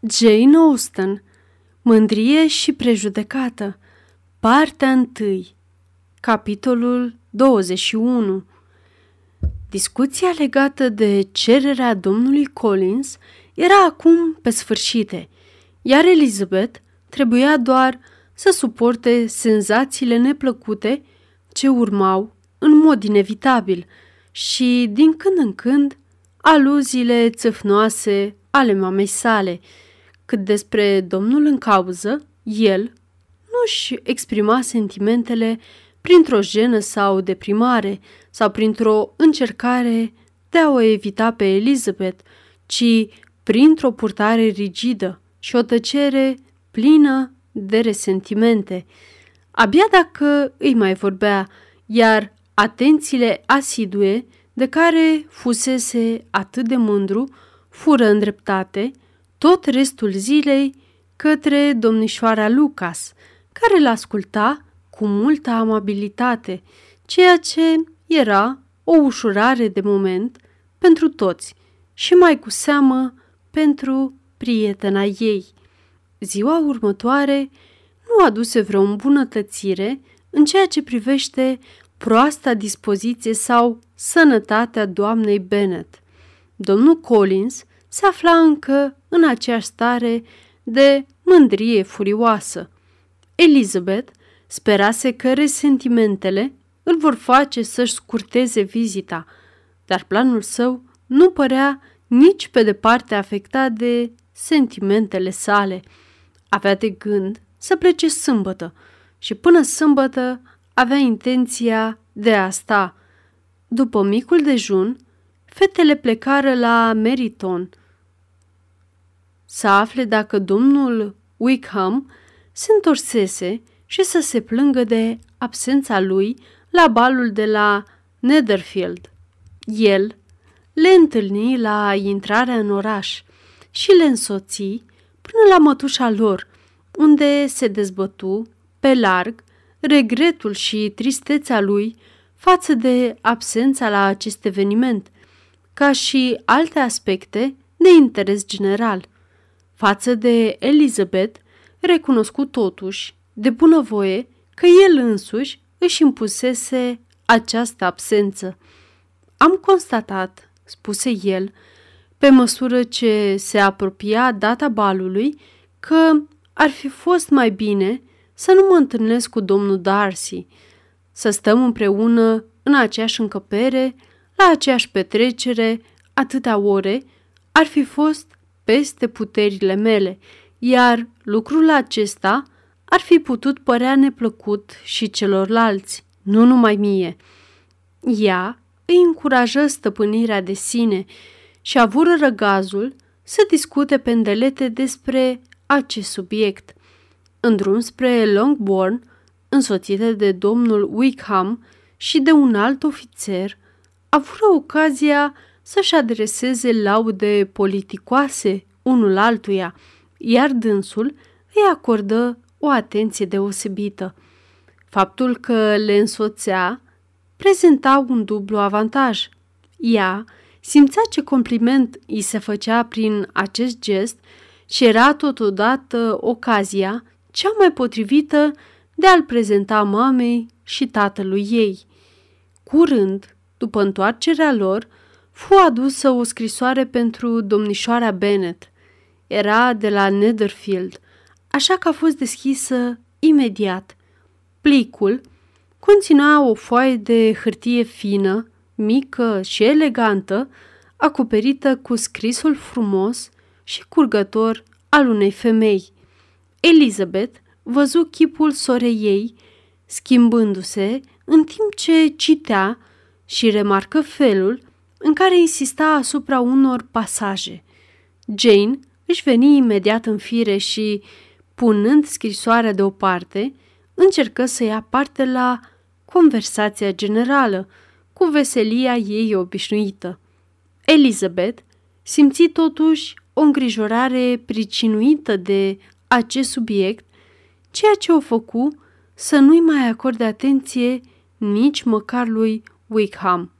Jane Austen Mândrie și prejudecată Partea 1 Capitolul 21 Discuția legată de cererea domnului Collins era acum pe sfârșite, iar Elizabeth trebuia doar să suporte senzațiile neplăcute ce urmau în mod inevitabil și, din când în când, aluziile țâfnoase ale mamei sale. Cât despre domnul în cauză, el nu-și exprima sentimentele printr-o jenă sau deprimare sau printr-o încercare de a o evita pe Elizabeth, ci printr-o purtare rigidă și o tăcere plină de resentimente. Abia dacă îi mai vorbea, iar atențiile asidue de care fusese atât de mândru fură îndreptate tot restul zilei către domnișoara Lucas, care l-asculta cu multă amabilitate, ceea ce era o ușurare de moment pentru toți și mai cu seamă pentru prietena ei. Ziua următoare nu aduse vreo îmbunătățire în ceea ce privește proasta dispoziție sau sănătatea doamnei Bennet. Domnul Collins se afla încă în aceeași stare de mândrie furioasă. Elizabeth sperase că resentimentele îl vor face să-și scurteze vizita, dar planul său nu părea nici pe departe afectat de sentimentele sale. Avea de gând să plece sâmbătă și până sâmbătă avea intenția de a sta. După micul dejun, fetele plecară la Meriton să afle dacă domnul Wickham se întorsese și să se plângă de absența lui la balul de la Netherfield. El le întâlni la intrarea în oraș și le însoți până la mătușa lor, unde se dezbătu pe larg regretul și tristețea lui față de absența la acest eveniment, ca și alte aspecte de interes general. Față de Elizabeth, recunoscut totuși, de bunăvoie, că el însuși își impusese această absență. Am constatat, spuse el, pe măsură ce se apropia data balului, că ar fi fost mai bine să nu mă întâlnesc cu domnul Darcy, să stăm împreună în aceeași încăpere, la aceeași petrecere, atâtea ore, ar fi fost peste puterile mele, iar lucrul acesta ar fi putut părea neplăcut și celorlalți, nu numai mie. Ea îi încurajă stăpânirea de sine și avură răgazul să discute pendelete despre acest subiect. În drum spre Longbourn, însoțită de domnul Wickham și de un alt ofițer, avură ocazia să-și adreseze laude politicoase unul altuia, iar dânsul îi acordă o atenție deosebită. Faptul că le însoțea prezenta un dublu avantaj. Ea simțea ce compliment îi se făcea prin acest gest și era totodată ocazia cea mai potrivită de a-l prezenta mamei și tatălui ei. Curând, după întoarcerea lor, fu adusă o scrisoare pentru domnișoara Bennet. Era de la Netherfield, așa că a fost deschisă imediat. Plicul conținea o foaie de hârtie fină, mică și elegantă, acoperită cu scrisul frumos și curgător al unei femei. Elizabeth văzu chipul sorei ei, schimbându-se în timp ce citea și remarcă felul în care insista asupra unor pasaje. Jane își veni imediat în fire și, punând scrisoarea deoparte, încercă să ia parte la conversația generală, cu veselia ei obișnuită. Elizabeth simți totuși o îngrijorare pricinuită de acest subiect, ceea ce o făcu să nu-i mai acorde atenție nici măcar lui Wickham.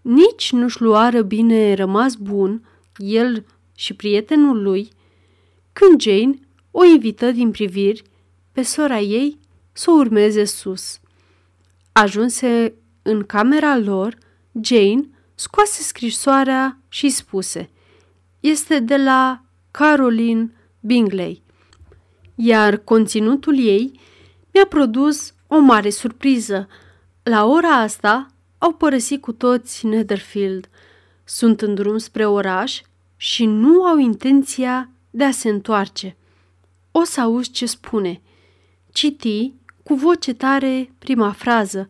Nici nu-și luară bine rămas bun, el și prietenul lui, când Jane o invită din priviri pe sora ei să o urmeze sus. Ajunse în camera lor, Jane scoase scrisoarea și spuse Este de la Caroline Bingley, iar conținutul ei mi-a produs o mare surpriză. La ora asta au părăsit cu toți Netherfield. Sunt în drum spre oraș și nu au intenția de a se întoarce. O să auzi ce spune. Citi cu voce tare prima frază,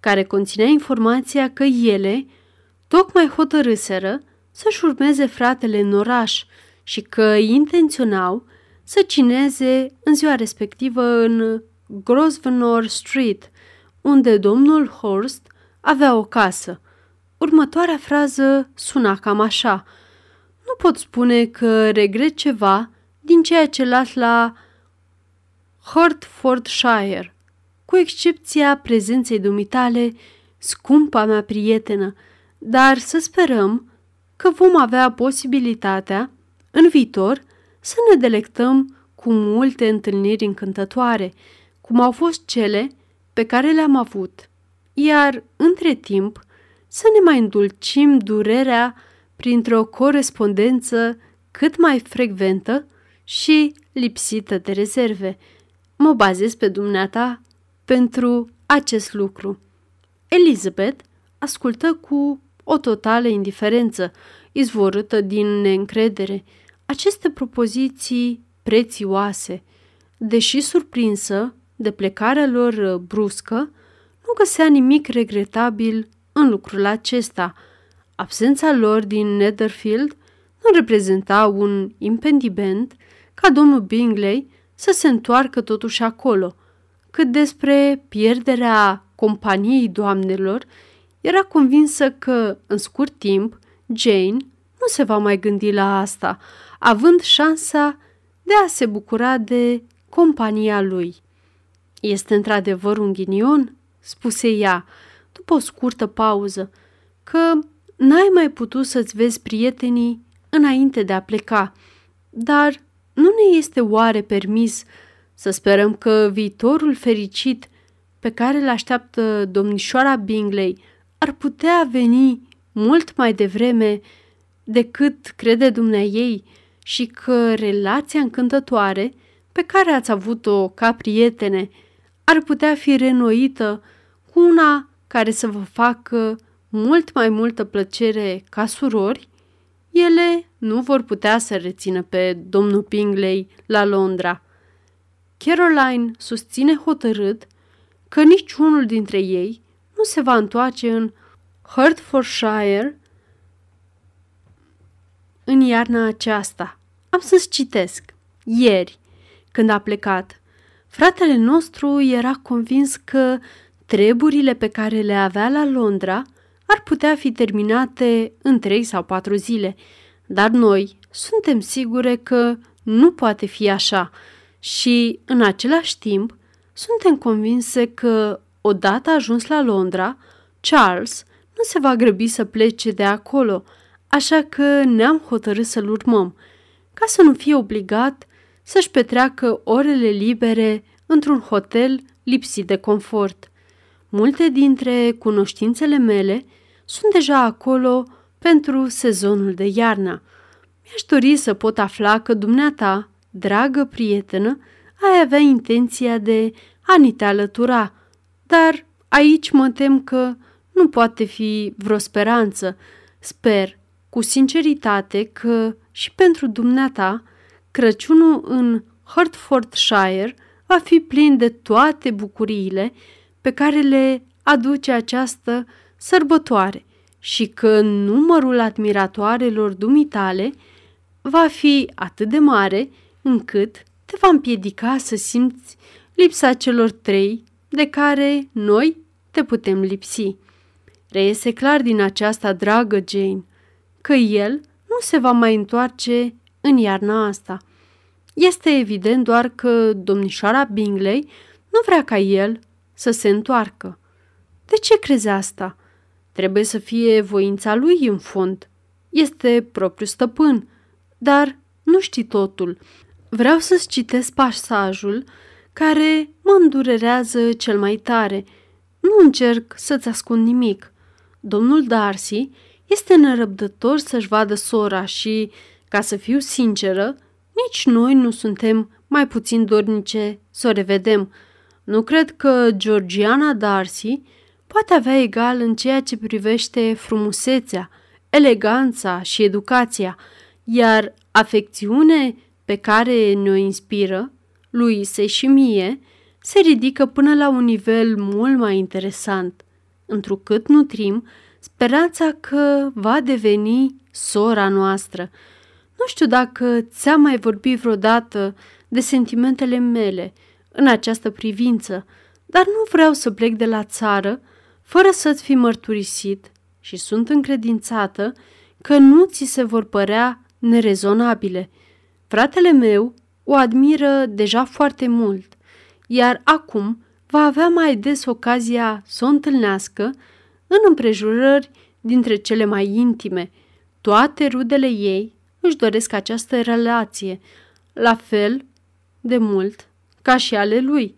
care conținea informația că ele tocmai hotărâseră să-și urmeze fratele în oraș și că intenționau să cineze în ziua respectivă în Grosvenor Street, unde domnul Horst avea o casă. Următoarea frază suna cam așa. Nu pot spune că regret ceva din ceea ce las la Hertfordshire, cu excepția prezenței dumitale, scumpa mea prietenă, dar să sperăm că vom avea posibilitatea, în viitor, să ne delectăm cu multe întâlniri încântătoare, cum au fost cele pe care le-am avut, iar, între timp, să ne mai îndulcim durerea printr-o corespondență cât mai frecventă și lipsită de rezerve. Mă bazez pe dumneata pentru acest lucru. Elizabeth ascultă cu o totală indiferență, izvorâtă din neîncredere, aceste propoziții prețioase. Deși surprinsă de plecarea lor bruscă, nu găsea nimic regretabil în lucrul acesta. Absența lor din Netherfield nu reprezenta un impediment ca domnul Bingley să se întoarcă totuși acolo. Cât despre pierderea companiei doamnelor, era convinsă că, în scurt timp, Jane nu se va mai gândi la asta, având șansa de a se bucura de compania lui. Este într-adevăr un ghinion?" Spuse ea, după o scurtă pauză, că n-ai mai putut să-ți vezi prietenii înainte de a pleca, dar nu ne este oare permis să sperăm că viitorul fericit pe care îl așteaptă domnișoara Bingley ar putea veni mult mai devreme decât crede dumnea ei și că relația încântătoare pe care ați avut-o ca prietene ar putea fi renoită cu una care să vă facă mult mai multă plăcere ca surori, ele nu vor putea să rețină pe domnul Pingley la Londra. Caroline susține hotărât că niciunul dintre ei nu se va întoarce în Hertfordshire în iarna aceasta. Am să-ți citesc. Ieri, când a plecat, fratele nostru era convins că treburile pe care le avea la Londra ar putea fi terminate în trei sau patru zile, dar noi suntem sigure că nu poate fi așa și, în același timp, suntem convinse că, odată ajuns la Londra, Charles nu se va grăbi să plece de acolo, așa că ne-am hotărât să-l urmăm, ca să nu fie obligat să-și petreacă orele libere într-un hotel lipsit de confort. Multe dintre cunoștințele mele sunt deja acolo pentru sezonul de iarnă. Mi-aș dori să pot afla că dumneata, dragă prietenă, ai avea intenția de a ni te alătura, dar aici mă tem că nu poate fi vreo speranță. Sper, cu sinceritate, că și pentru dumneata, Crăciunul în Hertfordshire va fi plin de toate bucuriile pe care le aduce această sărbătoare și că numărul admiratoarelor dumitale va fi atât de mare încât te va împiedica să simți lipsa celor trei de care noi te putem lipsi. Reiese clar din aceasta, dragă Jane, că el nu se va mai întoarce în iarna asta. Este evident doar că domnișoara Bingley nu vrea ca el să se întoarcă. De ce crezi asta? Trebuie să fie voința lui în fond. Este propriu stăpân, dar nu știi totul. Vreau să-ți citesc pasajul care mă îndurerează cel mai tare. Nu încerc să-ți ascund nimic. Domnul Darcy este nerăbdător să-și vadă sora și, ca să fiu sinceră, nici noi nu suntem mai puțin dornice să o revedem. Nu cred că Georgiana Darcy poate avea egal în ceea ce privește frumusețea, eleganța și educația, iar afecțiune pe care ne-o inspiră, Luise și mie, se ridică până la un nivel mult mai interesant, întrucât nutrim speranța că va deveni sora noastră. Nu știu dacă ți-am mai vorbit vreodată de sentimentele mele în această privință, dar nu vreau să plec de la țară fără să-ți fi mărturisit și sunt încredințată că nu ți se vor părea nerezonabile. Fratele meu o admiră deja foarte mult, iar acum va avea mai des ocazia să o întâlnească în împrejurări dintre cele mai intime. Toate rudele ei își doresc această relație, la fel de mult ca și ale lui,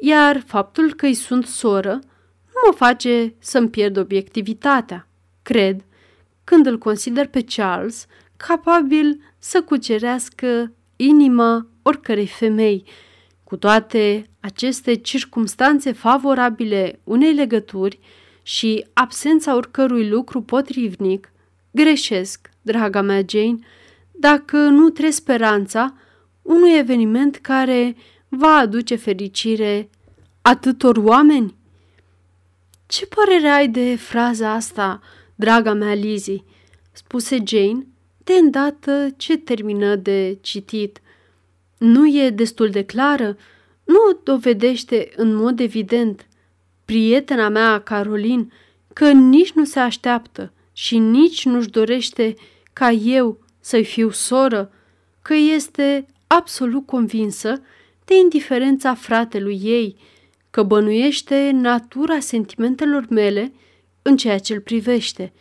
iar faptul că îi sunt soră nu mă face să-mi pierd obiectivitatea. Cred, când îl consider pe Charles capabil să cucerească inima oricărei femei. Cu toate aceste circumstanțe favorabile unei legături și absența oricărui lucru potrivnic, greșesc, draga mea Jane, dacă nu trebuie speranța unui eveniment care va aduce fericire atâtor oameni? Ce părere ai de fraza asta, draga mea Lizzie? spuse Jane, de îndată ce termină de citit. Nu e destul de clară? Nu dovedește în mod evident prietena mea, Carolin, că nici nu se așteaptă și nici nu-și dorește ca eu să-i fiu soră, că este absolut convinsă de indiferența fratelui ei, că bănuiește natura sentimentelor mele în ceea ce îl privește,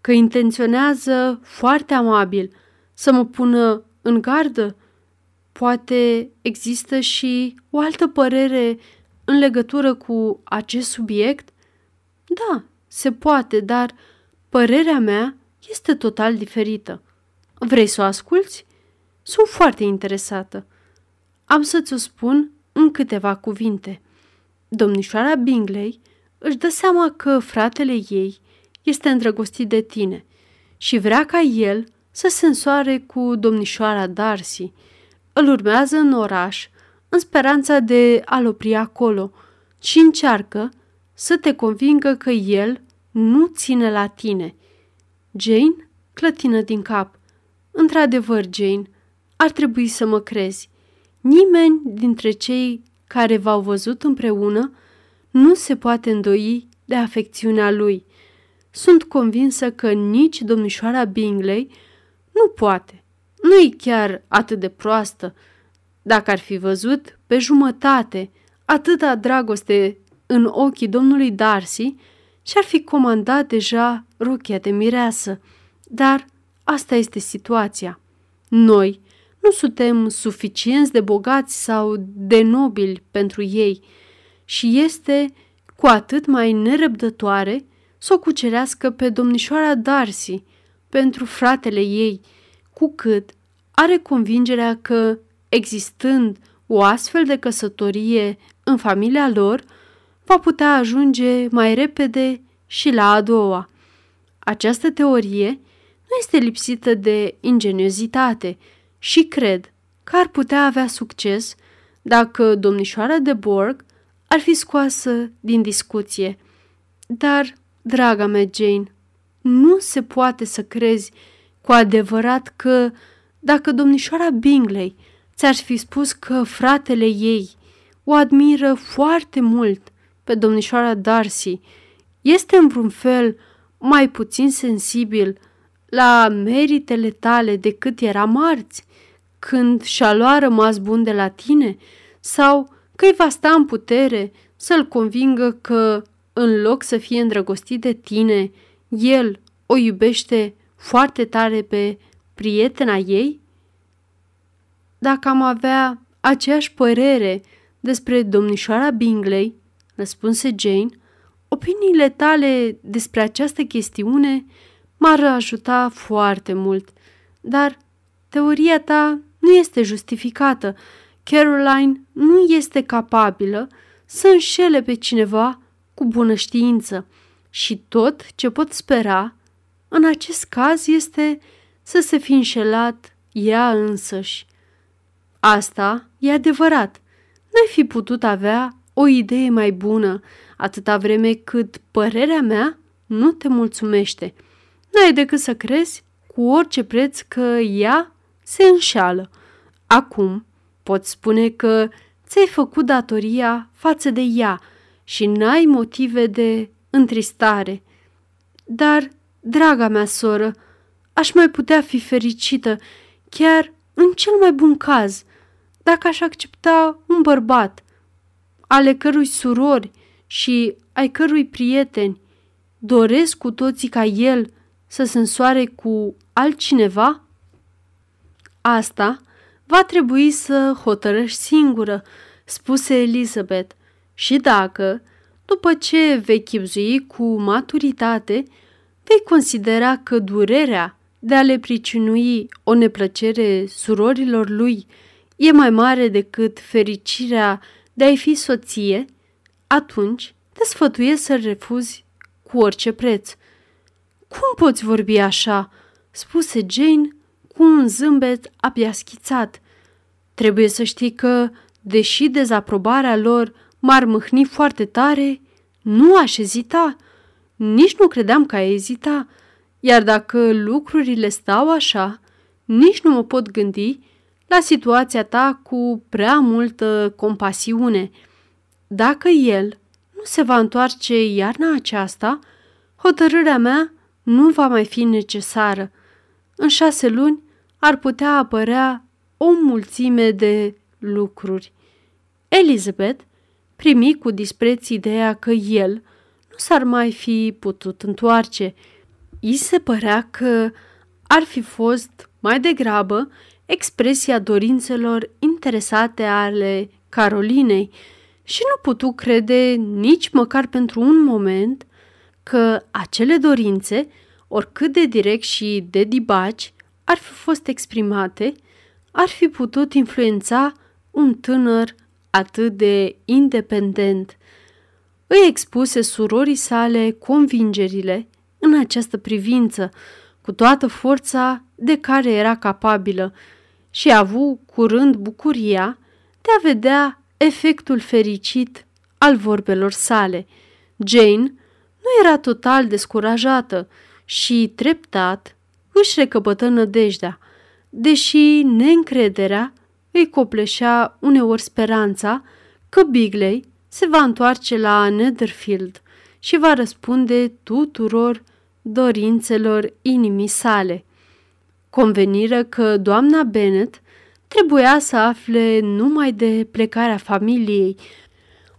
că intenționează foarte amabil să mă pună în gardă. Poate există și o altă părere în legătură cu acest subiect? Da, se poate, dar părerea mea este total diferită. Vrei să o asculți? Sunt foarte interesată. Am să-ți o spun în câteva cuvinte. Domnișoara Bingley își dă seama că fratele ei este îndrăgostit de tine și vrea ca el să se însoare cu domnișoara Darcy. Îl urmează în oraș în speranța de a-l opri acolo și încearcă să te convingă că el nu ține la tine. Jane clătină din cap. Într-adevăr, Jane, ar trebui să mă crezi. Nimeni dintre cei care v-au văzut împreună nu se poate îndoi de afecțiunea lui. Sunt convinsă că nici domnișoara Bingley nu poate. Nu e chiar atât de proastă. Dacă ar fi văzut pe jumătate atâta dragoste în ochii domnului Darcy, și-ar fi comandat deja rochia de mireasă. Dar asta este situația. Noi nu suntem suficienți de bogați sau de nobili pentru ei și este cu atât mai nerăbdătoare să o cucerească pe domnișoara Darcy pentru fratele ei, cu cât are convingerea că, existând o astfel de căsătorie în familia lor, va putea ajunge mai repede și la a doua. Această teorie nu este lipsită de ingeniozitate și cred că ar putea avea succes dacă domnișoara de Borg ar fi scoasă din discuție. Dar Draga mea Jane, nu se poate să crezi cu adevărat că dacă domnișoara Bingley ți-ar fi spus că fratele ei o admiră foarte mult pe domnișoara Darcy, este în vreun fel mai puțin sensibil la meritele tale decât era marți, când și-a luat rămas bun de la tine, sau că îi va sta în putere să-l convingă că în loc să fie îndrăgostit de tine, el o iubește foarte tare pe prietena ei? dacă am avea aceeași părere despre domnișoara Bingley, răspunse Jane, opiniile tale despre această chestiune m-ar ajuta foarte mult, dar teoria ta nu este justificată. Caroline nu este capabilă să înșele pe cineva cu bună știință și tot ce pot spera în acest caz este să se fi înșelat ea însăși. Asta e adevărat. N-ai fi putut avea o idee mai bună atâta vreme cât părerea mea nu te mulțumește. N-ai decât să crezi cu orice preț că ea se înșală. Acum poți spune că ți-ai făcut datoria față de ea și n-ai motive de întristare. Dar, draga mea soră, aș mai putea fi fericită, chiar în cel mai bun caz, dacă aș accepta un bărbat, ale cărui surori și ai cărui prieteni doresc cu toții ca el să se însoare cu altcineva? Asta va trebui să hotărăști singură, spuse Elizabeth, și dacă, după ce vei chipzui cu maturitate, vei considera că durerea de a le pricinui o neplăcere surorilor lui e mai mare decât fericirea de a-i fi soție, atunci te sfătuiesc să refuzi cu orice preț. Cum poți vorbi așa?" spuse Jane cu un zâmbet abia schițat. Trebuie să știi că, deși dezaprobarea lor m-ar mâhni foarte tare, nu aș ezita. Nici nu credeam că ai ezita, iar dacă lucrurile stau așa, nici nu mă pot gândi la situația ta cu prea multă compasiune. Dacă el nu se va întoarce iarna aceasta, hotărârea mea nu va mai fi necesară. În șase luni ar putea apărea o mulțime de lucruri. Elizabeth primi cu dispreț ideea că el nu s-ar mai fi putut întoarce. I se părea că ar fi fost mai degrabă expresia dorințelor interesate ale Carolinei și nu putu crede nici măcar pentru un moment că acele dorințe, oricât de direct și de dibaci ar fi fost exprimate, ar fi putut influența un tânăr atât de independent. Îi expuse surorii sale convingerile în această privință, cu toată forța de care era capabilă și a avut curând bucuria de a vedea efectul fericit al vorbelor sale. Jane nu era total descurajată și, treptat, își recăpătă nădejdea, deși neîncrederea îi copleșea uneori speranța că Bigley se va întoarce la Netherfield și va răspunde tuturor dorințelor inimii sale. Conveniră că doamna Bennet trebuia să afle numai de plecarea familiei,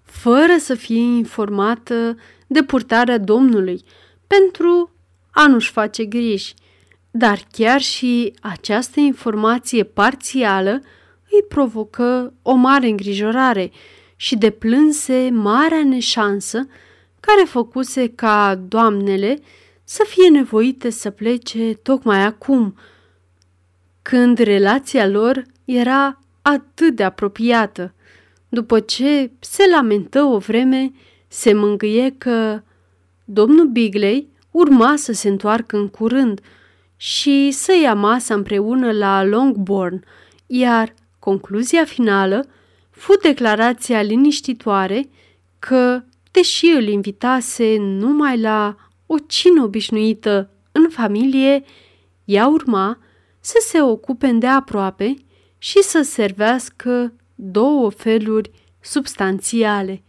fără să fie informată de purtarea domnului, pentru a nu-și face griji. Dar chiar și această informație parțială îi provocă o mare îngrijorare și deplânse marea neșansă care făcuse ca doamnele să fie nevoite să plece tocmai acum, când relația lor era atât de apropiată. După ce se lamentă o vreme, se mângâie că domnul Bigley urma să se întoarcă în curând și să ia masa împreună la Longbourn, iar concluzia finală fu declarația liniștitoare că, deși îl invitase numai la o cină obișnuită în familie, ea urma să se ocupe îndeaproape și să servească două feluri substanțiale –